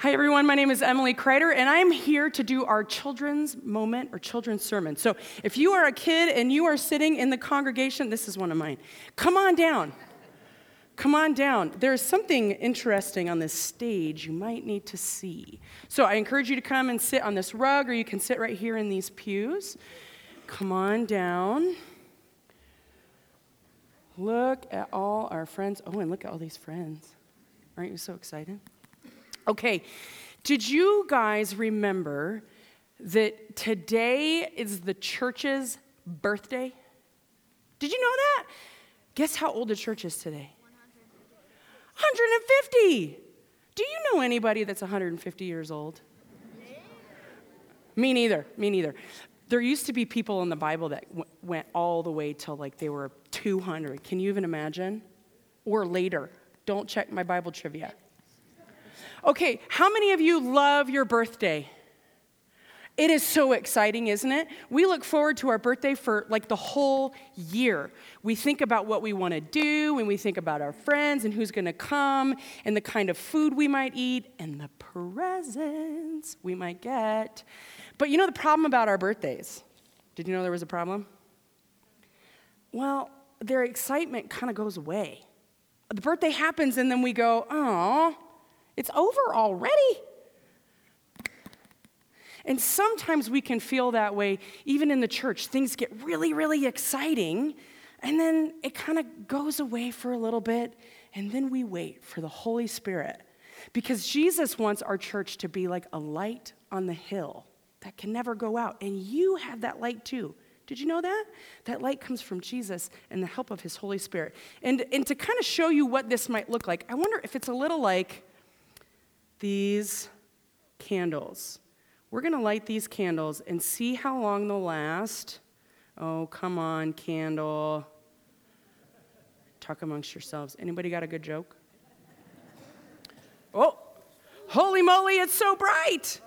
Hi, everyone. My name is Emily Kreider, and I'm here to do our children's moment or children's sermon. So, if you are a kid and you are sitting in the congregation, this is one of mine. Come on down. Come on down. There's something interesting on this stage you might need to see. So, I encourage you to come and sit on this rug, or you can sit right here in these pews. Come on down. Look at all our friends. Oh, and look at all these friends. Aren't you so excited? Okay, did you guys remember that today is the church's birthday? Did you know that? Guess how old the church is today? 150. Do you know anybody that's 150 years old? Me neither. Me neither. There used to be people in the Bible that w- went all the way till like they were 200. Can you even imagine? Or later. Don't check my Bible trivia. Okay, how many of you love your birthday? It is so exciting, isn't it? We look forward to our birthday for like the whole year. We think about what we want to do, and we think about our friends and who's going to come, and the kind of food we might eat, and the presents we might get. But you know the problem about our birthdays? Did you know there was a problem? Well, their excitement kind of goes away. The birthday happens, and then we go, oh, it's over already. And sometimes we can feel that way, even in the church. Things get really, really exciting, and then it kind of goes away for a little bit, and then we wait for the Holy Spirit. Because Jesus wants our church to be like a light on the hill that can never go out. And you have that light too. Did you know that? That light comes from Jesus and the help of his Holy Spirit. And, and to kind of show you what this might look like, I wonder if it's a little like these candles. We're going to light these candles and see how long they'll last. Oh, come on, candle. Talk amongst yourselves. Anybody got a good joke? Oh, holy moly, it's so bright.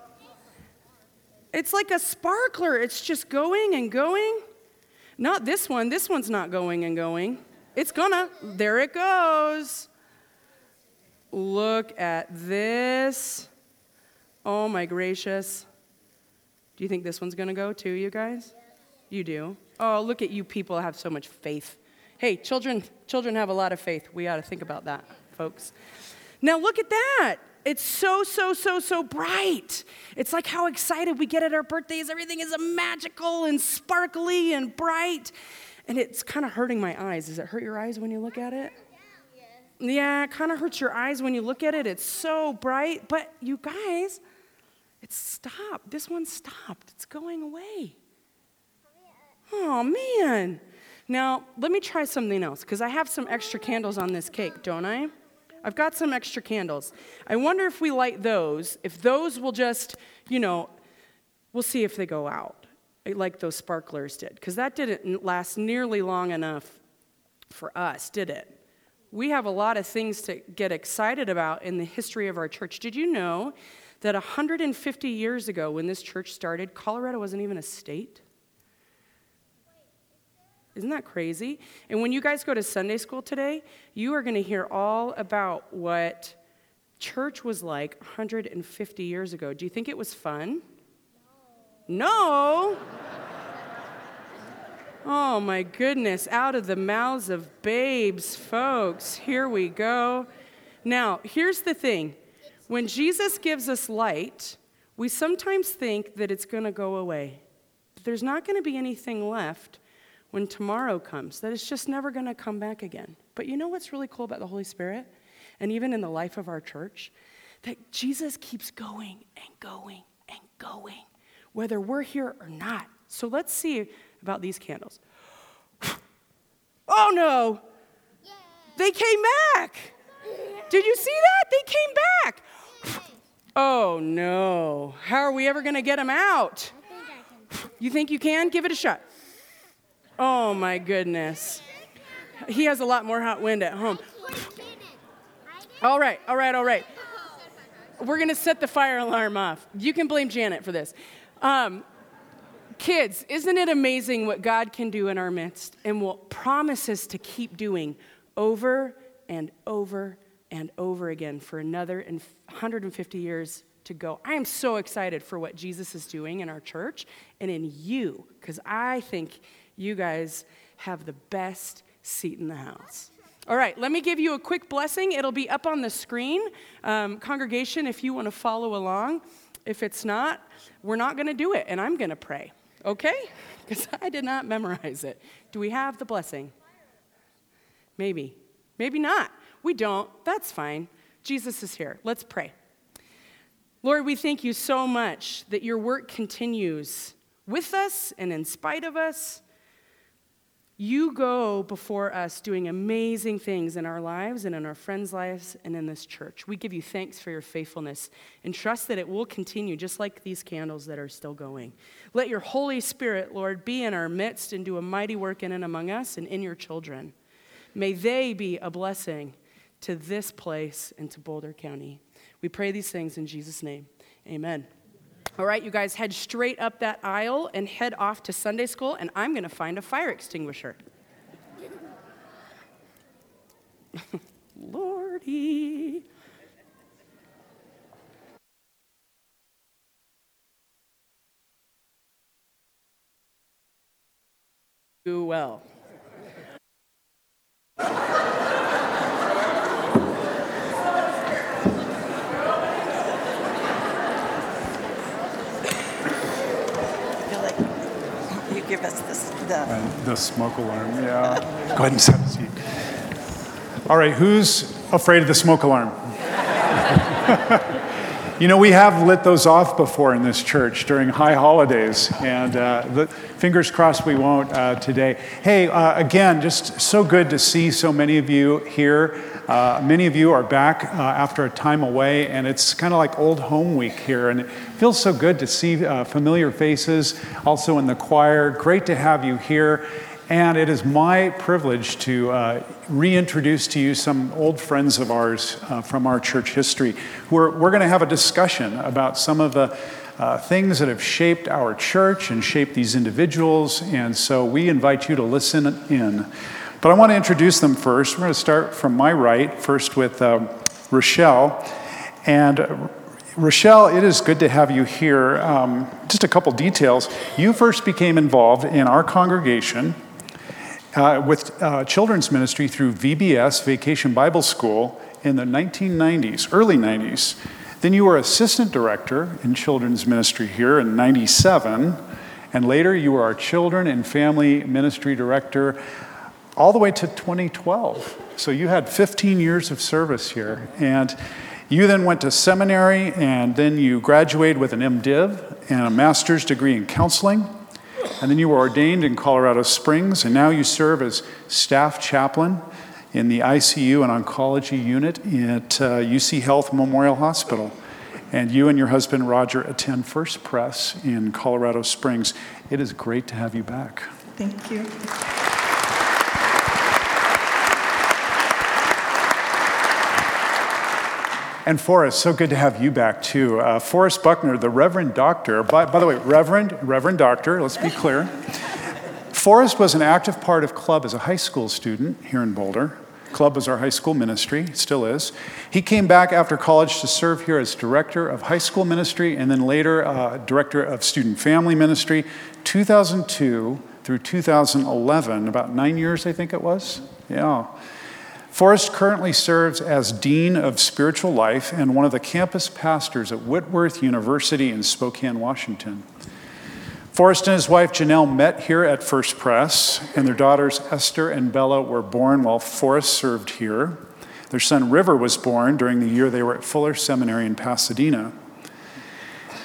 It's like a sparkler. It's just going and going. Not this one. This one's not going and going. It's gonna. There it goes. Look at this. Oh my gracious. Do you think this one's going to go too, you guys? You do? Oh, look at you people have so much faith. Hey, children, children have a lot of faith. We ought to think about that, folks. Now look at that. It's so, so, so, so bright. It's like how excited we get at our birthdays. Everything is magical and sparkly and bright. And it's kind of hurting my eyes. Does it hurt your eyes when you look at it? Yeah, it kind of hurts your eyes when you look at it. It's so bright. But you guys, it's stopped. This one stopped. It's going away. Oh, man. Now, let me try something else because I have some extra candles on this cake, don't I? I've got some extra candles. I wonder if we light those, if those will just, you know, we'll see if they go out eh, like those sparklers did because that didn't last nearly long enough for us, did it? We have a lot of things to get excited about in the history of our church. Did you know that 150 years ago, when this church started, Colorado wasn't even a state? Isn't that crazy? And when you guys go to Sunday school today, you are going to hear all about what church was like 150 years ago. Do you think it was fun? No. no. Oh my goodness, out of the mouths of babes, folks. Here we go. Now, here's the thing when Jesus gives us light, we sometimes think that it's going to go away. There's not going to be anything left when tomorrow comes, that it's just never going to come back again. But you know what's really cool about the Holy Spirit? And even in the life of our church? That Jesus keeps going and going and going, whether we're here or not. So let's see about these candles. Oh no! They came back! Did you see that? They came back! oh no. How are we ever going to get them out? You think you can? Give it a shot. Oh my goodness. He has a lot more hot wind at home. All right, all right, all right. We're going to set the fire alarm off. You can blame Janet for this. Um, Kids, isn't it amazing what God can do in our midst and what promises to keep doing over and over and over again for another 150 years to go. I am so excited for what Jesus is doing in our church and in you, because I think you guys have the best seat in the house. All right, let me give you a quick blessing. It'll be up on the screen. Um, congregation, if you want to follow along. If it's not, we're not going to do it, and I'm going to pray, okay? Because I did not memorize it. Do we have the blessing? Maybe. Maybe not. We don't. That's fine. Jesus is here. Let's pray. Lord, we thank you so much that your work continues with us and in spite of us. You go before us doing amazing things in our lives and in our friends' lives and in this church. We give you thanks for your faithfulness and trust that it will continue, just like these candles that are still going. Let your Holy Spirit, Lord, be in our midst and do a mighty work in and among us and in your children. May they be a blessing to this place and to Boulder County. We pray these things in Jesus' name. Amen. All right, you guys head straight up that aisle and head off to Sunday school, and I'm going to find a fire extinguisher. Lordy. Do well. give us this, the. And the smoke alarm, yeah. Go ahead and set a seat. All right, who's afraid of the smoke alarm? you know, we have lit those off before in this church during high holidays, and uh, the, fingers crossed we won't uh, today. Hey, uh, again, just so good to see so many of you here. Uh, many of you are back uh, after a time away, and it's kind of like old home week here. And it feels so good to see uh, familiar faces also in the choir. Great to have you here. And it is my privilege to uh, reintroduce to you some old friends of ours uh, from our church history. We're, we're going to have a discussion about some of the uh, things that have shaped our church and shaped these individuals. And so we invite you to listen in. But I want to introduce them first. We're going to start from my right, first with uh, Rochelle. And uh, Rochelle, it is good to have you here. Um, just a couple details. You first became involved in our congregation uh, with uh, children's ministry through VBS, Vacation Bible School, in the 1990s, early 90s. Then you were assistant director in children's ministry here in 97. And later you were our children and family ministry director all the way to 2012. So you had 15 years of service here. And you then went to seminary, and then you graduated with an MDiv and a master's degree in counseling. And then you were ordained in Colorado Springs, and now you serve as staff chaplain in the ICU and oncology unit at uh, UC Health Memorial Hospital. And you and your husband Roger attend First Pres in Colorado Springs. It is great to have you back. Thank you. And Forrest, so good to have you back too. Uh, Forrest Buckner, the Reverend Doctor. By, by the way, Reverend, Reverend Doctor, let's be clear. Forrest was an active part of Club as a high school student here in Boulder. Club was our high school ministry, still is. He came back after college to serve here as director of high school ministry and then later uh, director of student family ministry, 2002 through 2011, about nine years, I think it was. Yeah. Forrest currently serves as Dean of Spiritual Life and one of the campus pastors at Whitworth University in Spokane, Washington. Forrest and his wife Janelle met here at First Pres, and their daughters Esther and Bella were born while Forrest served here. Their son River was born during the year they were at Fuller Seminary in Pasadena.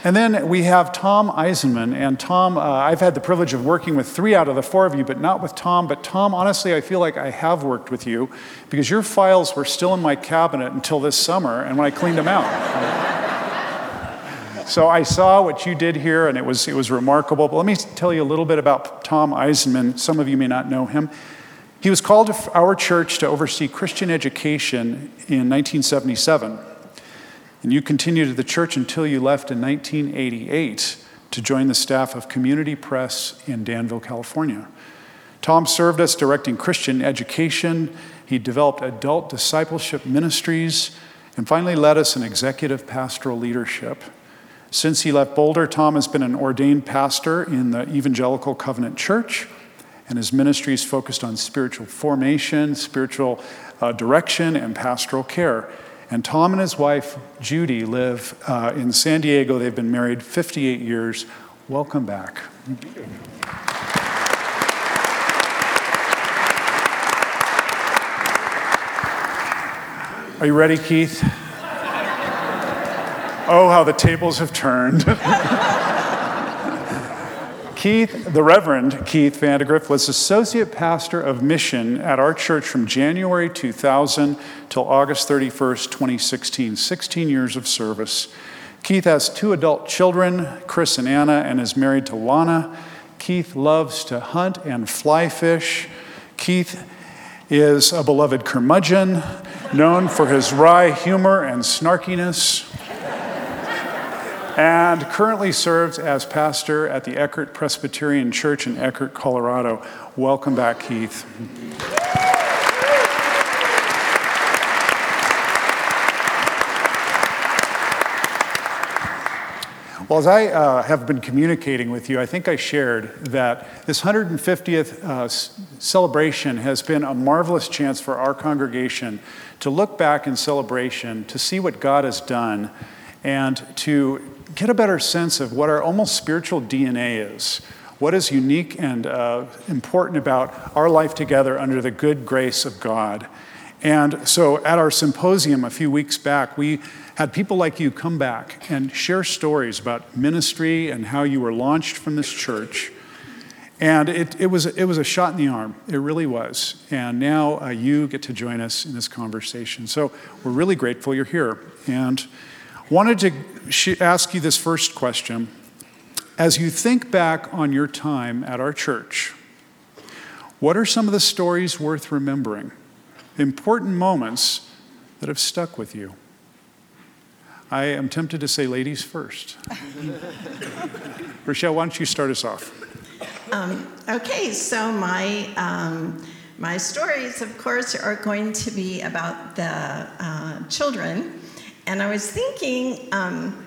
And then we have Tom Eisenman. And Tom, uh, I've had the privilege of working with three out of the four of you, but not with Tom. But Tom, honestly, I feel like I have worked with you because your files were still in my cabinet until this summer and when I cleaned them out. so I saw what you did here and it was, it was remarkable. But let me tell you a little bit about Tom Eisenman. Some of you may not know him. He was called to our church to oversee Christian education in 1977. And you continued at the church until you left in 1988 to join the staff of Community Pres in Danville, California. Tom served us directing Christian education. He developed adult discipleship ministries and finally led us in executive pastoral leadership. Since he left Boulder, Tom has been an ordained pastor in the Evangelical Covenant Church, and his ministry is focused on spiritual formation, spiritual uh, direction, and pastoral care. And Tom and his wife, Judy, live uh, in San Diego. They've been married 58 years. Welcome back. Are you ready, Keith? Oh, how the tables have turned. Keith, the Reverend Keith Vandegrift, was associate pastor of mission at our church from January 2000 till August 31st, 2016. 16 years of service. Keith has two adult children, Chris and Anna, and is married to Lana. Keith loves to hunt and fly fish. Keith is a beloved curmudgeon, known for his wry humor and snarkiness, and currently serves as pastor at the Eckert Presbyterian Church in Eckert, Colorado. Welcome back, Keith. Well, as I uh, have been communicating with you, I think I shared that this 150th uh, celebration has been a marvelous chance for our congregation to look back in celebration, to see what God has done, and to get a better sense of what our almost spiritual DNA is. What is unique and uh, important about our life together under the good grace of God? And so at our symposium a few weeks back, we had people like you come back and share stories about ministry and how you were launched from this church. And it, it, was, it was a shot in the arm. It really was. And now uh, you get to join us in this conversation. So we're really grateful you're here. And wanted to sh- ask you this first question. As you think back on your time at our church, what are some of the stories worth remembering? Important moments that have stuck with you? I am tempted to say ladies first. Rochelle, why don't you start us off? Um, okay, so my um, my stories, of course, are going to be about the uh, children, and I was thinking. Um,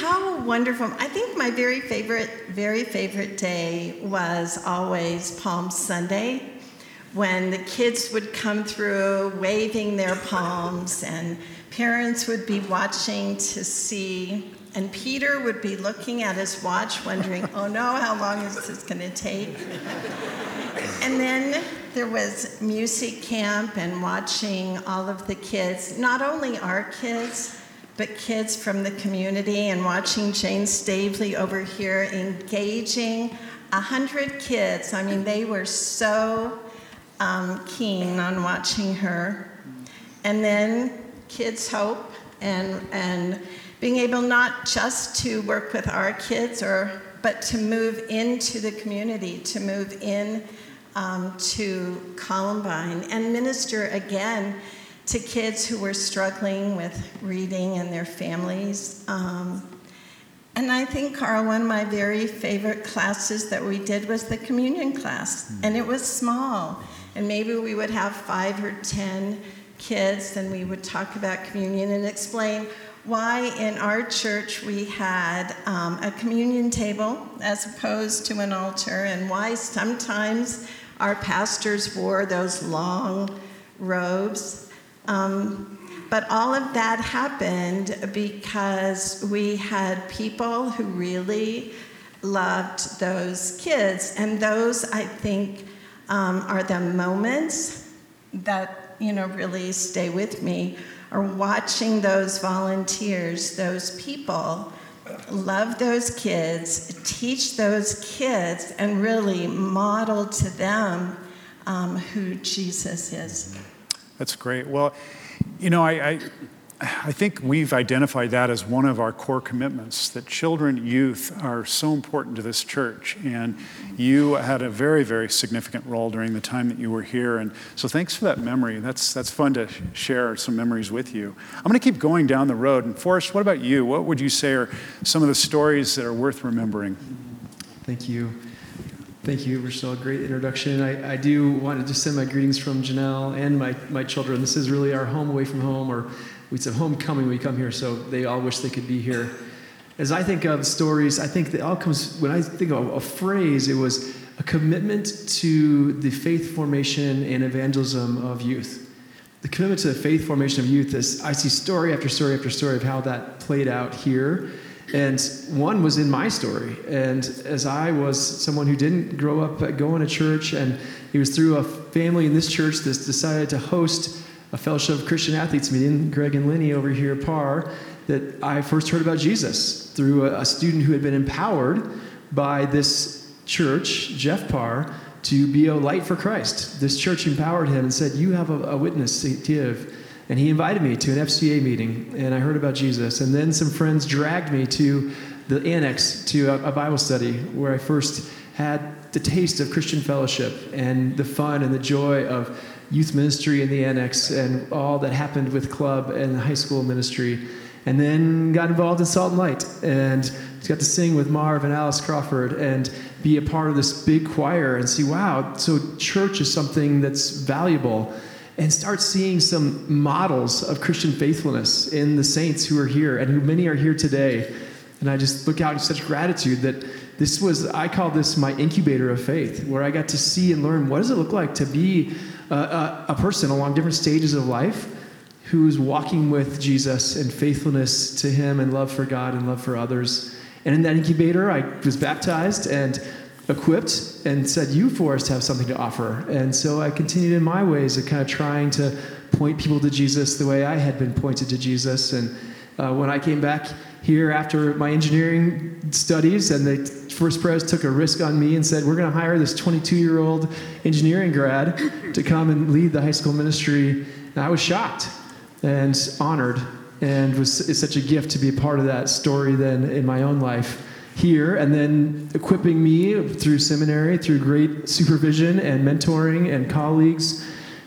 how wonderful. I think my very favorite, very favorite day was always Palm Sunday when the kids would come through waving their palms and parents would be watching to see, and Peter would be looking at his watch, wondering, oh no, how long is this going to take? And then there was music camp and watching all of the kids, not only our kids, but kids from the community, and watching Jane Stavely over here engaging a hundred kids. I mean, they were so um, keen on watching her. And then Kids Hope and, and being able not just to work with our kids or but to move into the community, to move in um, to Columbine and minister again to kids who were struggling with reading and their families. Um, and I think, Carl, one of my very favorite classes that we did was the communion class. And it was small. And maybe we would have five or ten kids, and we would talk about communion and explain why in our church we had um, a communion table as opposed to an altar, and why sometimes our pastors wore those long robes. Um, but all of that happened because we had people who really loved those kids. And those, I think, um, are the moments that you know, really stay with me are watching those volunteers, those people love those kids, teach those kids, and really model to them um, who Jesus is. That's great. Well, you know, I, I I think we've identified that as one of our core commitments that children, youth are so important to this church. And you had a very, very significant role during the time that you were here. And so thanks for that memory. That's, that's fun to share some memories with you. I'm going to keep going down the road. And Forrest, what about you? What would you say are some of the stories that are worth remembering? Thank you. Thank you, Rochelle. Great introduction. I, I do want to just send my greetings from Janelle and my, my children. This is really our home away from home, or we said homecoming we come here, so they all wish they could be here. As I think of stories, I think that all comes, when I think of a phrase, it was a commitment to the faith formation and evangelism of youth. The commitment to the faith formation of youth is, I see story after story after story of how that played out here. And one was in my story. And as I was someone who didn't grow up going to church, and it was through a family in this church that decided to host a fellowship of Christian athletes meeting, Greg and Lenny over here at Parr, that I first heard about Jesus through a, a student who had been empowered by this church, Jeff Parr, to be a light for Christ. This church empowered him and said, You have a, a witness to give. And he invited me to an FCA meeting, and I heard about Jesus. And then some friends dragged me to the annex to a, a Bible study where I first had the taste of Christian fellowship and the fun and the joy of youth ministry in the annex and all that happened with club and high school ministry. And then got involved in Salt and Light and got to sing with Marv and Alice Crawford and be a part of this big choir and see, wow, so church is something that's valuable and start seeing some models of Christian faithfulness in the saints who are here and who many are here today. And I just look out in such gratitude that this was, I call this my incubator of faith, where I got to see and learn what does it look like to be a, a, person along different stages of life who's walking with Jesus and faithfulness to Him and love for God and love for others. And in that incubator, I was baptized and equipped and said, You, Forrest, have something to offer. And so I continued in my ways of kind of trying to point people to Jesus the way I had been pointed to Jesus. And uh, when I came back here after my engineering studies, and the First Pres took a risk on me and said, We're going to hire this 22 year old engineering grad to come and lead the high school ministry. And I was shocked and honored, and was it's such a gift to be a part of that story then in my own life here, and then equipping me through seminary, through great supervision and mentoring and colleagues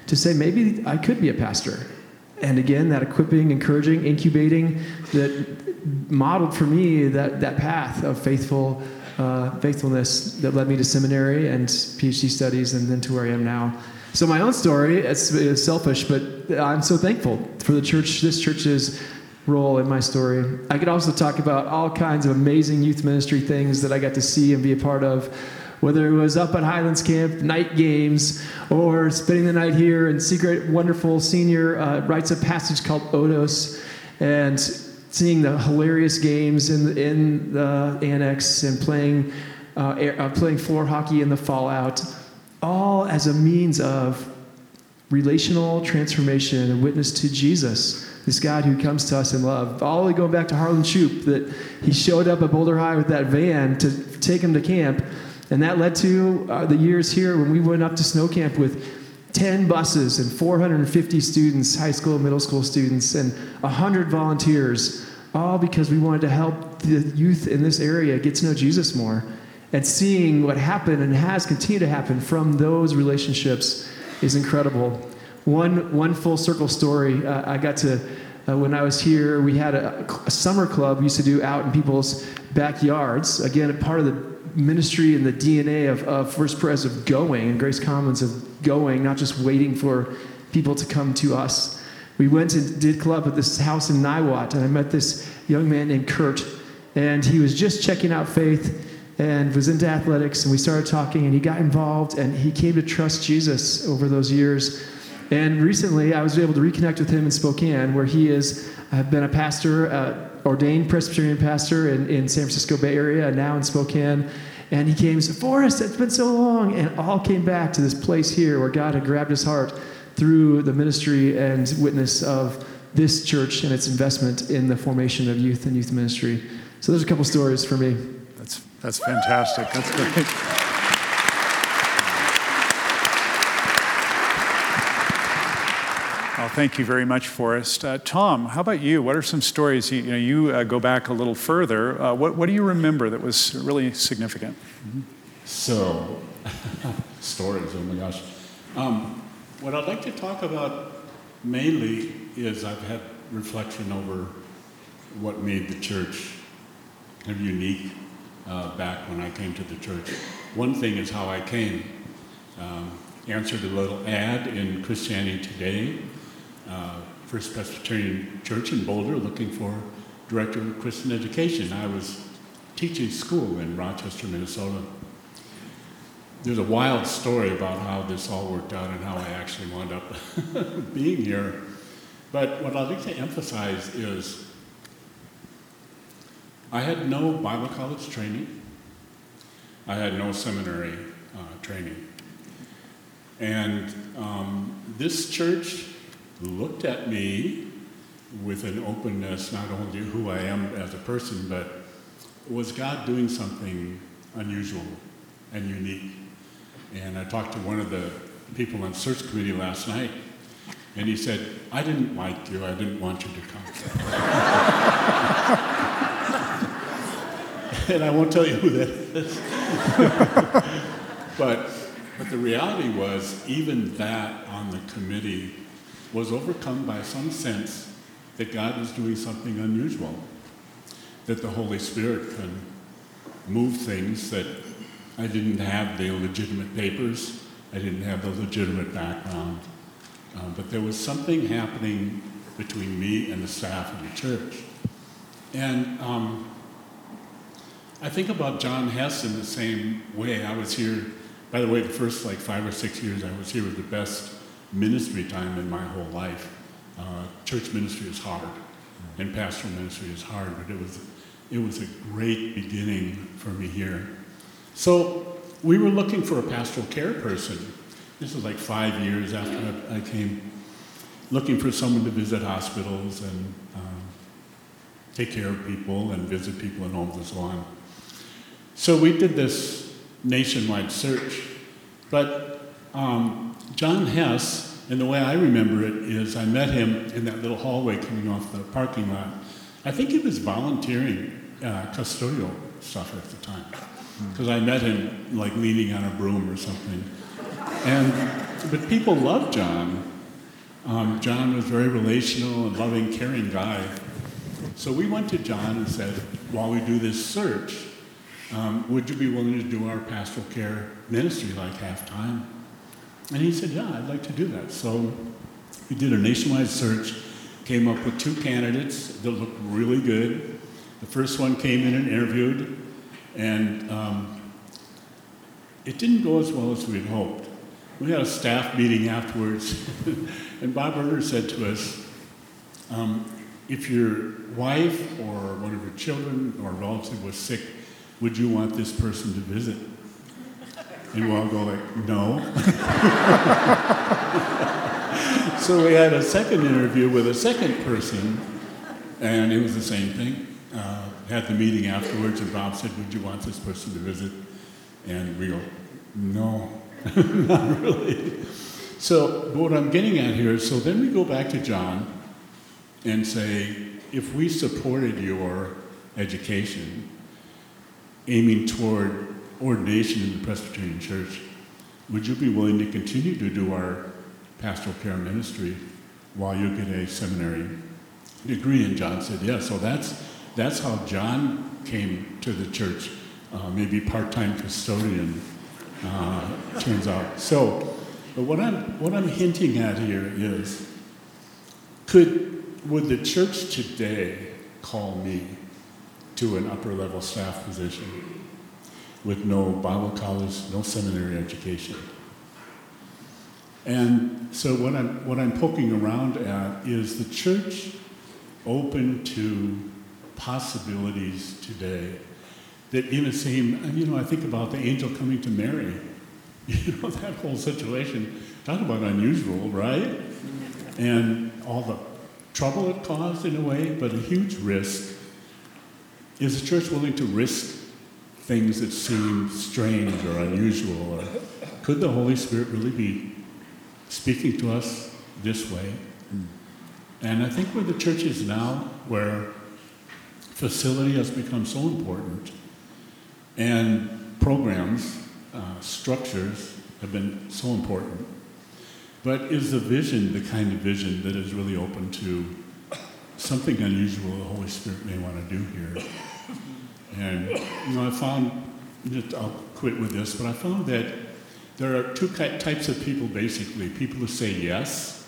to say maybe I could be a pastor. And again, that equipping, encouraging, incubating that modeled for me that, that path of faithful uh, faithfulness that led me to seminary and PhD studies and then to where I am now. So my own story, it's, it's selfish, but I'm so thankful for the church, this church's role in my story. I could also talk about all kinds of amazing youth ministry things that I got to see and be a part of, whether it was up at Highlands Camp, night games, or spending the night here and secret, wonderful senior uh, rites of passage called Odos, and seeing the hilarious games in in the annex and playing, uh, air, uh, playing floor hockey in the fallout, all as a means of relational transformation and witness to Jesus this God who comes to us in love. All the way going back to Harlan Shoop, that he showed up at Boulder High with that van to take him to camp. And that led to uh, the years here when we went up to snow camp with 10 buses and 450 students, high school, middle school students, and 100 volunteers, all because we wanted to help the youth in this area get to know Jesus more. And seeing what happened and has continued to happen from those relationships is incredible. One, one full circle story. Uh, I got to, uh, when I was here, we had a, a, summer club we used to do out in people's backyards. Again, part of the ministry and the DNA of, of First Pres of going and Grace Commons of going, not just waiting for people to come to us. We went and did club at this house in Niwot, and I met this young man named Kurt, and he was just checking out faith and was into athletics, and we started talking, and he got involved, and he came to trust Jesus over those years. And recently, I was able to reconnect with him in Spokane, where he is I've been a pastor, uh, ordained Presbyterian pastor in, in San Francisco Bay Area, now in Spokane. And he came and said, Forrest, it's been so long. And all came back to this place here where God had grabbed his heart through the ministry and witness of this church and its investment in the formation of youth and youth ministry. So there's a couple stories for me. That's, that's fantastic. That's great. Thank you very much, Forrest. Uh, Tom, how about you? What are some stories? You, you know, you uh, go back a little further. Uh, what, what do you remember that was really significant? Mm-hmm. So, stories, oh my gosh. Um, what I'd like to talk about mainly is I've had reflection over what made the church kind of unique uh, back when I came to the church. One thing is how I came. Um, answered a little ad in Christianity Today, uh, First Presbyterian Church in Boulder, looking for director of Christian education. I was teaching school in Rochester, Minnesota. There's a wild story about how this all worked out and how I actually wound up being here. But what I'd like to emphasize is I had no Bible college training. I had no seminary uh, training. And um, this church looked at me with an openness, not only who I am as a person, but was God doing something unusual and unique? And I talked to one of the people on search committee last night, and he said, I didn't like you, I didn't want you to come. and I won't tell you who that is. but, but the reality was, even that on the committee was overcome by some sense that God was doing something unusual, that the Holy Spirit can move things that I didn't have the legitimate papers, I didn't have the legitimate background, uh, but there was something happening between me and the staff of the church. And um, I think about John Hess in the same way. I was here, by the way, the first like five or six years I was here was the best ministry time in my whole life. Uh, church ministry is hard, and pastoral ministry is hard, but it was, it was a great beginning for me here. So we were looking for a pastoral care person. This was like five years after I came, looking for someone to visit hospitals and um, take care of people and visit people in homes and so on. So we did this nationwide search, but um, John Hess, and the way I remember it is I met him in that little hallway coming off the parking lot. I think he was volunteering uh, custodial stuff at the time because I met him like leaning on a broom or something. And but people loved John. Um, John was very relational and loving, caring guy. So we went to John and said, while we do this search, um, would you be willing to do our pastoral care ministry like half time? And he said, Yeah, I'd like to do that. So we did a nationwide search, came up with two candidates that looked really good. The first one came in and interviewed, and um, it didn't go as well as we had hoped. We had a staff meeting afterwards, and Bob Erner said to us, um, if your wife or one of your children or relative was sick, would you want this person to visit? And we'll all go like, no. so we had a second interview with a second person, and it was the same thing. Uh, had the meeting afterwards, and Bob said, would you want this person to visit? And we go, no, not really. So what I'm getting at here is, so then we go back to John and say, if we supported your education, aiming toward ordination in the Presbyterian Church, would you be willing to continue to do our pastoral care ministry while you get a seminary degree? And John said, yes. So that's, that's how John came to the church, uh, maybe part-time custodian, uh, turns out. So but what I'm, what I'm hinting at here is, could, would the church today call me to an upper level staff position? With no Bible college, no seminary education. And so what I'm, what I'm poking around at is the church open to possibilities today that in the same, you know, I think about the angel coming to Mary. You know, that whole situation, talk about unusual, right? And all the trouble it caused in a way, but a huge risk. Is the church willing to risk things that seem strange or unusual? Or could the Holy Spirit really be speaking to us this way? And I think where the church is now, where facility has become so important, and programs, uh, structures have been so important. But is the vision the kind of vision that is really open to something unusual the Holy Spirit may want to do here? And, you know, I found, I'll quit with this, but I found that there are two types of people basically people who say yes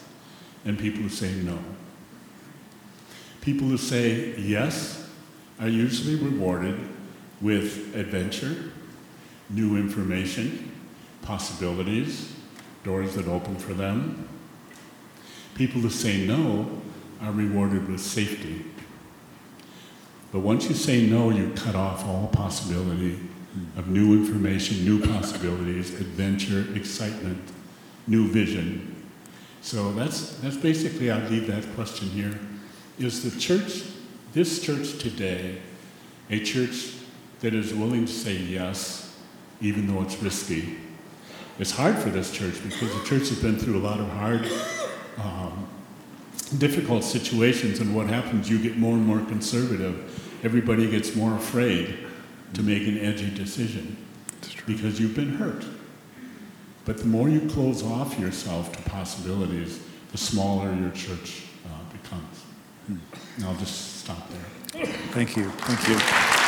and people who say no. People who say yes are usually rewarded with adventure, new information, possibilities, doors that open for them. People who say no are rewarded with safety. But once you say no, you cut off all possibility of new information, new possibilities, adventure, excitement, new vision. So that's, that's basically, I'll leave that question here. Is the church, this church today, a church that is willing to say yes, even though it's risky? It's hard for this church because the church has been through a lot of hard, um, difficult situations, and what happens, you get more and more conservative. Everybody gets more afraid to make an edgy decision because you've been hurt. But the more you close off yourself to possibilities, the smaller your church uh, becomes. Hmm. And I'll just stop there. Thank you. Thank you.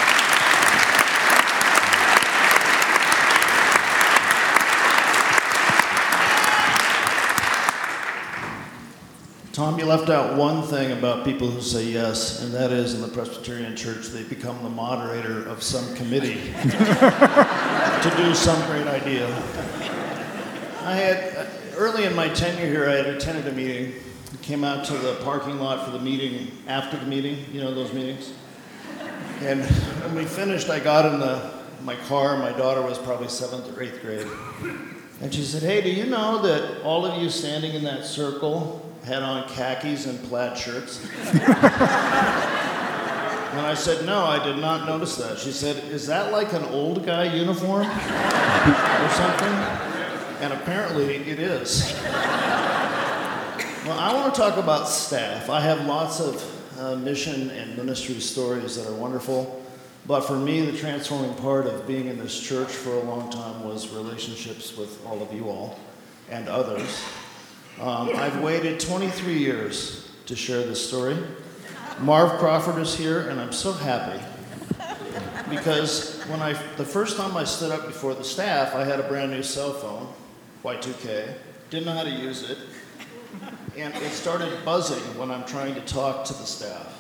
Tom, you left out one thing about people who say yes, and that is in the Presbyterian Church, they become the moderator of some committee to do some great idea. I had, uh, early in my tenure here, I had attended a meeting. I came out to the parking lot for the meeting after the meeting, you know those meetings? And when we finished, I got in the, my car. My daughter was probably seventh or eighth grade. And she said, Hey, do you know that all of you standing in that circle had on khakis and plaid shirts? and I said, No, I did not notice that. She said, Is that like an old guy uniform or something? And apparently it is. well, I want to talk about staff. I have lots of uh, mission and ministry stories that are wonderful. But for me, the transforming part of being in this church for a long time was relationships with all of you all and others. Um, I've waited 23 years to share this story. Marv Crawford is here, and I'm so happy because when I the first time I stood up before the staff, I had a brand new cell phone, Y2K, didn't know how to use it, and it started buzzing when I'm trying to talk to the staff.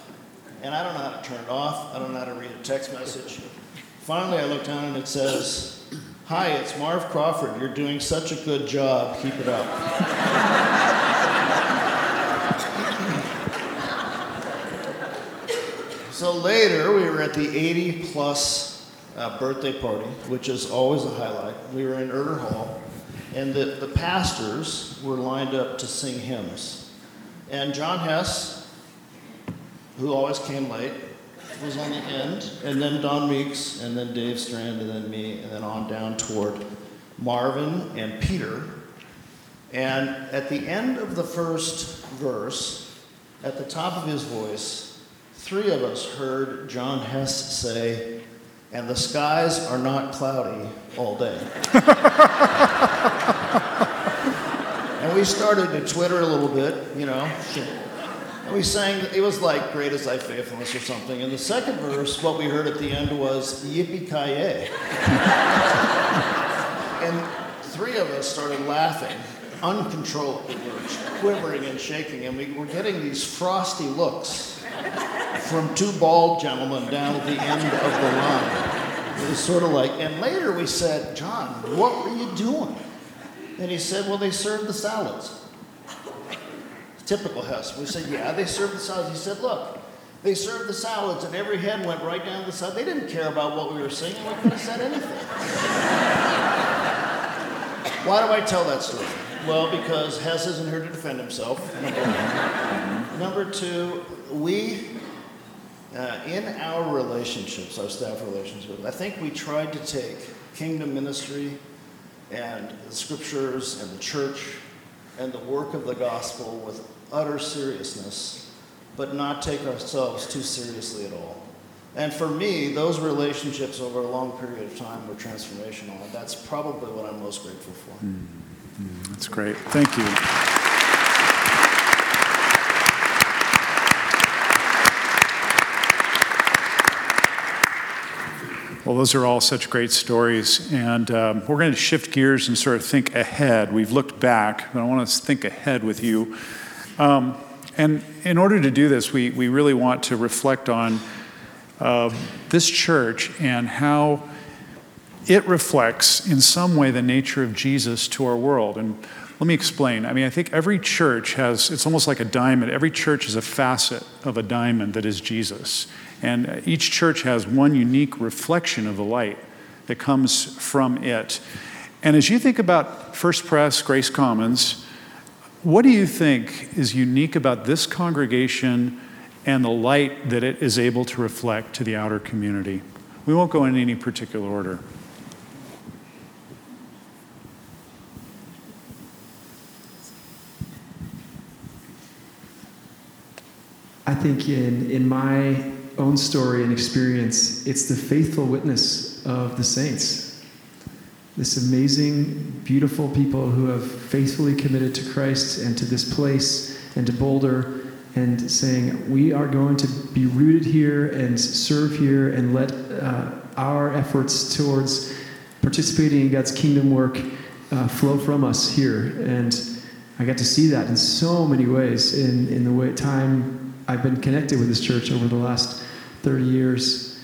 And I don't know how to turn it off. I don't know how to read a text message. Finally, I look down and it says, Hi, it's Marv Crawford. You're doing such a good job. Keep it up. so later, we were at the 80 plus uh, birthday party, which is always a highlight. We were in Erder Hall, and the, the pastors were lined up to sing hymns. And John Hess, who always came late, was on the end, and then Don Meeks, and then Dave Strand, and then me, and then on down toward Marvin and Peter. And at the end of the first verse, at the top of his voice, three of us heard John Hess say, and the skies are not cloudy all day. and we started to twitter a little bit, you know. And we sang, it was like Great is Thy Faithfulness or something. And the second verse, what we heard at the end was Yippee Ki And three of us started laughing uncontrollably. Quivering and shaking, and we were getting these frosty looks from two bald gentlemen down at the end of the line. It was sort of like, and later we said, John, what were you doing? And he said, Well, they served the salads. Typical Hess. We said, Yeah, they served the salads. He said, Look, they served the salads, and every head went right down the side. They didn't care about what we were singing. We could have said anything. Why do I tell that story? Well, because Hess isn't here to defend himself. Number. Two, we, uh, in our relationships, our staff relationships, I think we tried to take kingdom ministry and the scriptures and the church and the work of the gospel with utter seriousness, but not take ourselves too seriously at all. And for me, those relationships over a long period of time were transformational, and that's probably what I'm most grateful for. Mm-hmm. Mm-hmm. That's great. Thank you. Well, those are all such great stories. And um, we're going to shift gears and sort of think ahead. We've looked back, but I want to think ahead with you. Um, and in order to do this, we, we really want to reflect on uh, this church and how it reflects, in some way, the nature of Jesus to our world. And let me explain. I mean, I think every church has, it's almost like a diamond. Every church is a facet of a diamond that is Jesus. And each church has one unique reflection of the light that comes from it. And as you think about First Pres, Grace Commons, what do you think is unique about this congregation and the light that it is able to reflect to the outer community? We won't go in any particular order. I think in, in my own story and experience, it's the faithful witness of the saints. This amazing, beautiful people who have faithfully committed to Christ and to this place and to Boulder and saying, We are going to be rooted here and serve here and let uh, our efforts towards participating in God's kingdom work uh, flow from us here. And I got to see that in so many ways in, in the way time I've been connected with this church over the last 30 years.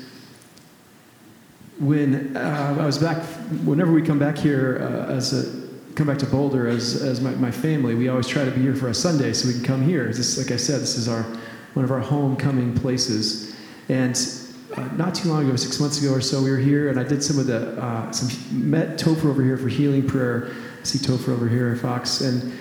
When uh, I was back, whenever we come back here uh, as a come back to Boulder as, as my, my family, we always try to be here for a Sunday so we can come here. This, like I said, this is our one of our homecoming places. And uh, not too long ago, six months ago or so, we were here, and I did some of the uh, some met Topher over here for healing prayer. I see Topher over here, Fox, and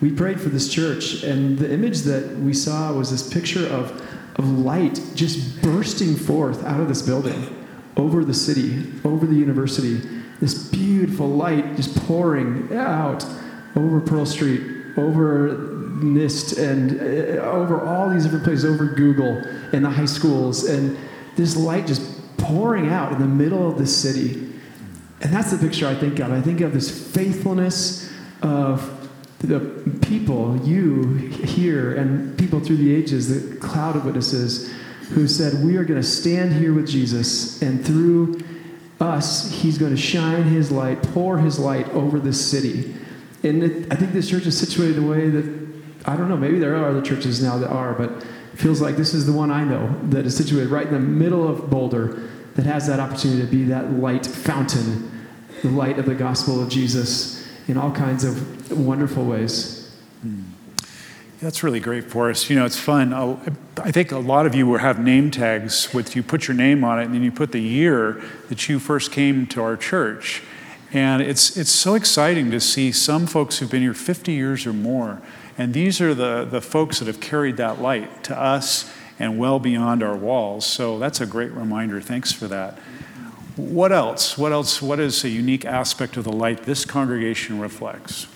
we prayed for this church, and the image that we saw was this picture of, of light just bursting forth out of this building over the city, over the university. This beautiful light just pouring out over Pearl Street, over NIST, and uh, over all these different places, over Google and the high schools. And this light just pouring out in the middle of the city. And that's the picture I think of. I think of this faithfulness of the people, you here, and people through the ages, the cloud of witnesses, who said, We are going to stand here with Jesus, and through us, he's going to shine his light, pour his light over this city. And it, I think this church is situated the way that, I don't know, maybe there are other churches now that are, but it feels like this is the one I know that is situated right in the middle of Boulder that has that opportunity to be that light fountain, the light of the gospel of Jesus in all kinds of wonderful ways. That's really great for us. You know, it's fun. Uh, I think a lot of you will have name tags with you put your name on it and then you put the year that you first came to our church. And it's, it's so exciting to see some folks who've been here 50 years or more. And these are the, the folks that have carried that light to us and well beyond our walls. So that's a great reminder. Thanks for that. What else? What else? What is a unique aspect of the light this congregation reflects?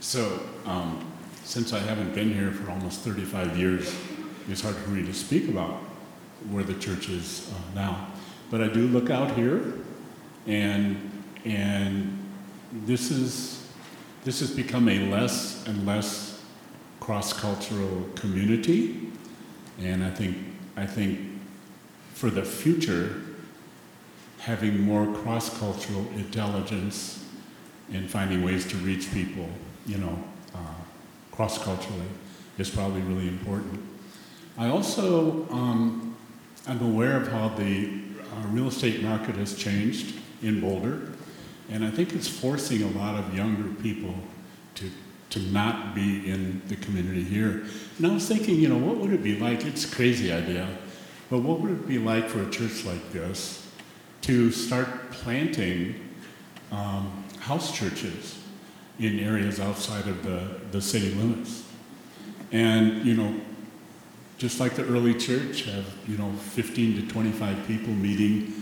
So, um, since I haven't been here for almost 35 years, it's hard for me to speak about where the church is uh, now. But I do look out here, and and this is this has become a less and less cross-cultural community, and I think I think for the future, having more cross-cultural intelligence and finding ways to reach people, you know, uh, cross-culturally is probably really important. I also um, am aware of how the uh, real estate market has changed in Boulder, and I think it's forcing a lot of younger people to to not be in the community here. And I was thinking, you know, what would it be like? It's a crazy idea but what would it be like for a church like this to start planting um, house churches in areas outside of the, the city limits? And, you know, just like the early church, have, you know, 15 to 25 people meeting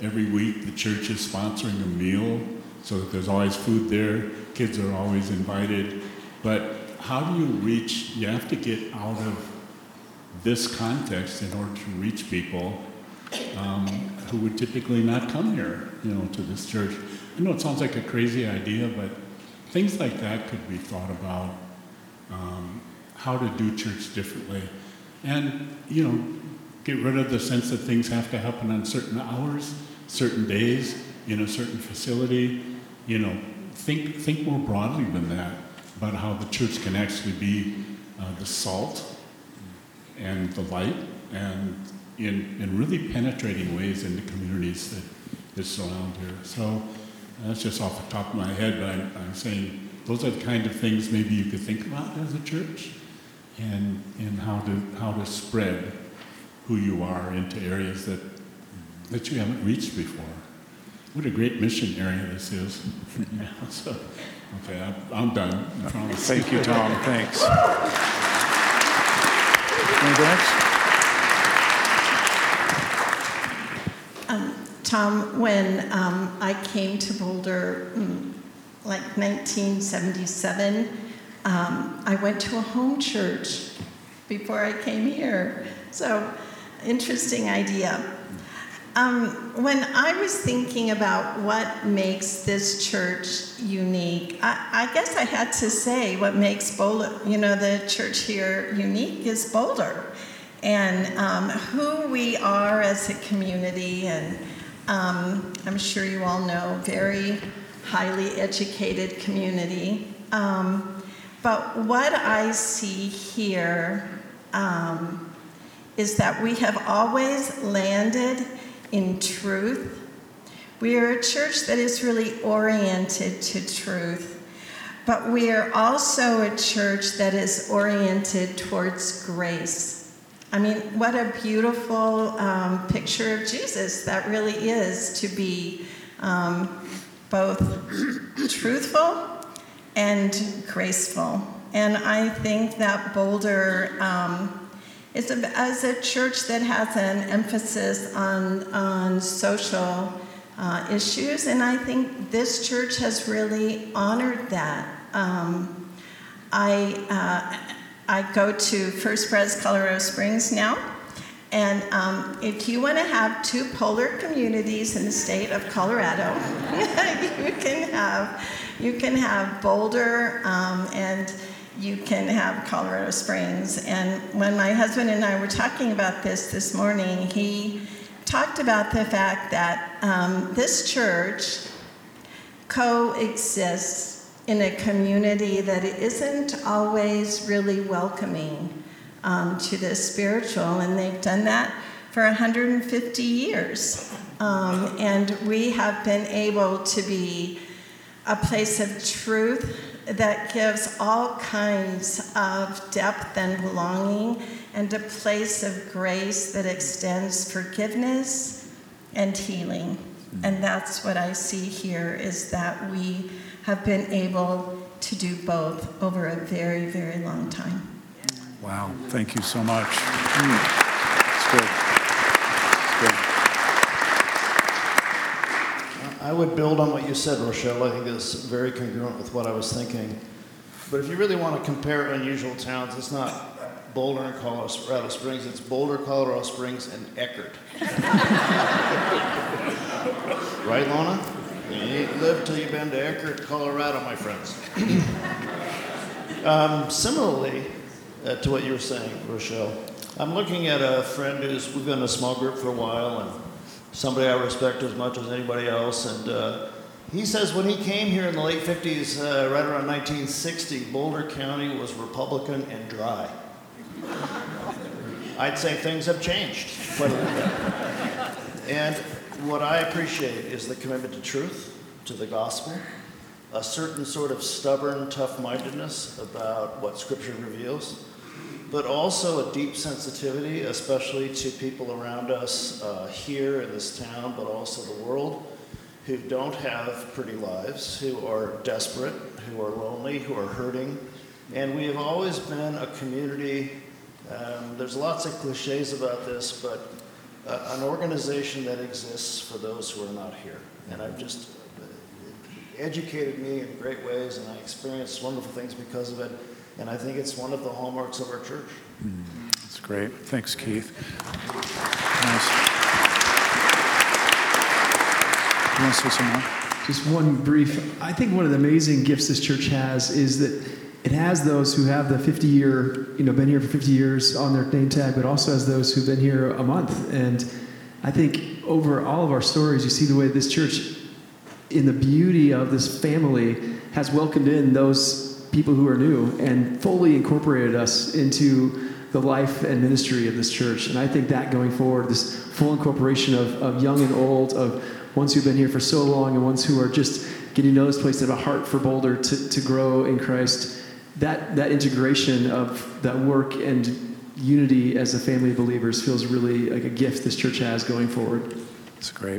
every week. The church is sponsoring a meal so that there's always food there. Kids are always invited. But how do you reach, you have to get out of this context in order to reach people um, who would typically not come here, you know, to this church. I know it sounds like a crazy idea, but things like that could be thought about. Um, how to do church differently, and you know, Get rid of the sense that things have to happen on certain hours, certain days, in a certain facility. You know, think, think more broadly than that about how the church can actually be uh, the salt and the light and in, in really penetrating ways into communities that, that surround here. So that's just off the top of my head, but I'm, I'm saying those are the kind of things maybe you could think about as a church and, and how, to, how to spread who you are into areas that, that you haven't reached before. What a great mission area this is. so, okay, I'm, I'm done. Thank you, Tom. Thanks. Else? Tom, when um, I came to Boulder, mm, like 1977, um, I went to a home church before I came here. So, interesting idea. Um, when I was thinking about what makes this church unique, I, I, guess I had to say what makes Boulder, you know, the church here unique is Boulder and um, who we are as a community and um, I'm sure you all know, very highly educated community. Um, but what I see here um, is that we have always landed in truth. We are a church that is really oriented to truth, but we are also a church that is oriented towards grace. I mean, what a beautiful um, picture of Jesus that really is to be um, both truthful and graceful. And I think that Boulder um, is as a church that has an emphasis on, on social uh, issues, and I think this church has really honored that. Um, I uh, I go to First Pres Colorado Springs now. And um, if you want to have two polar communities in the state of Colorado, you can have you can have Boulder um, and you can have Colorado Springs. And when my husband and I were talking about this this morning, he talked about the fact that um, this church coexists in a community that isn't always really welcoming um, to the spiritual, and they've done that for 150 years. Um, and we have been able to be a place of truth that gives all kinds of depth and belonging, and a place of grace that extends forgiveness and healing. And that's what I see here is that we have been able to do both over a very, very long time. Wow, thank you so much. Mm. It's good. It's good. I would build on what you said, Rochelle. I think it's very congruent with what I was thinking. But if you really want to compare unusual towns, it's not Boulder and Colorado Springs, it's Boulder, Colorado Springs, and Eckert. right, Lona? You ain't lived till you've been to Eckert, Colorado, my friends. um, similarly uh, to what you were saying, Rochelle, I'm looking at a friend who's, we've been in a small group for a while, and somebody I respect as much as anybody else, and uh, he says when he came here in the late 50s, uh, right around 1960, Boulder County was Republican and dry. I'd say things have changed quite a bit. And what I appreciate is the commitment to truth, to the gospel, a certain sort of stubborn tough mindedness about what Scripture reveals, but also a deep sensitivity, especially to people around us uh, here in this town, but also the world, who don't have pretty lives, who are desperate, who are lonely, who are hurting. And we have always been a community. Um, there's lots of cliches about this, but uh, an organization that exists for those who are not here. And I've just educated me in great ways, and I experienced wonderful things because of it. And I think it's one of the hallmarks of our church. Mm, that's great. Thanks, Keith. Nice. You want to say some more? Just one brief. I think one of the amazing gifts this church has is that it has those who have the 50 year, you know, been here for 50 years on their name tag, but also has those who've been here a month. And I think over all of our stories, you see the way this church, in the beauty of this family, has welcomed in those people who are new and fully incorporated us into the life and ministry of this church. And I think that going forward, this full incorporation of, of young and old, of ones who've been here for so long and ones who are just getting to know this place, that have a heart for Boulder to, to grow in Christ, that, that integration of that work and unity as a family of believers feels really like a gift this church has going forward. That's great.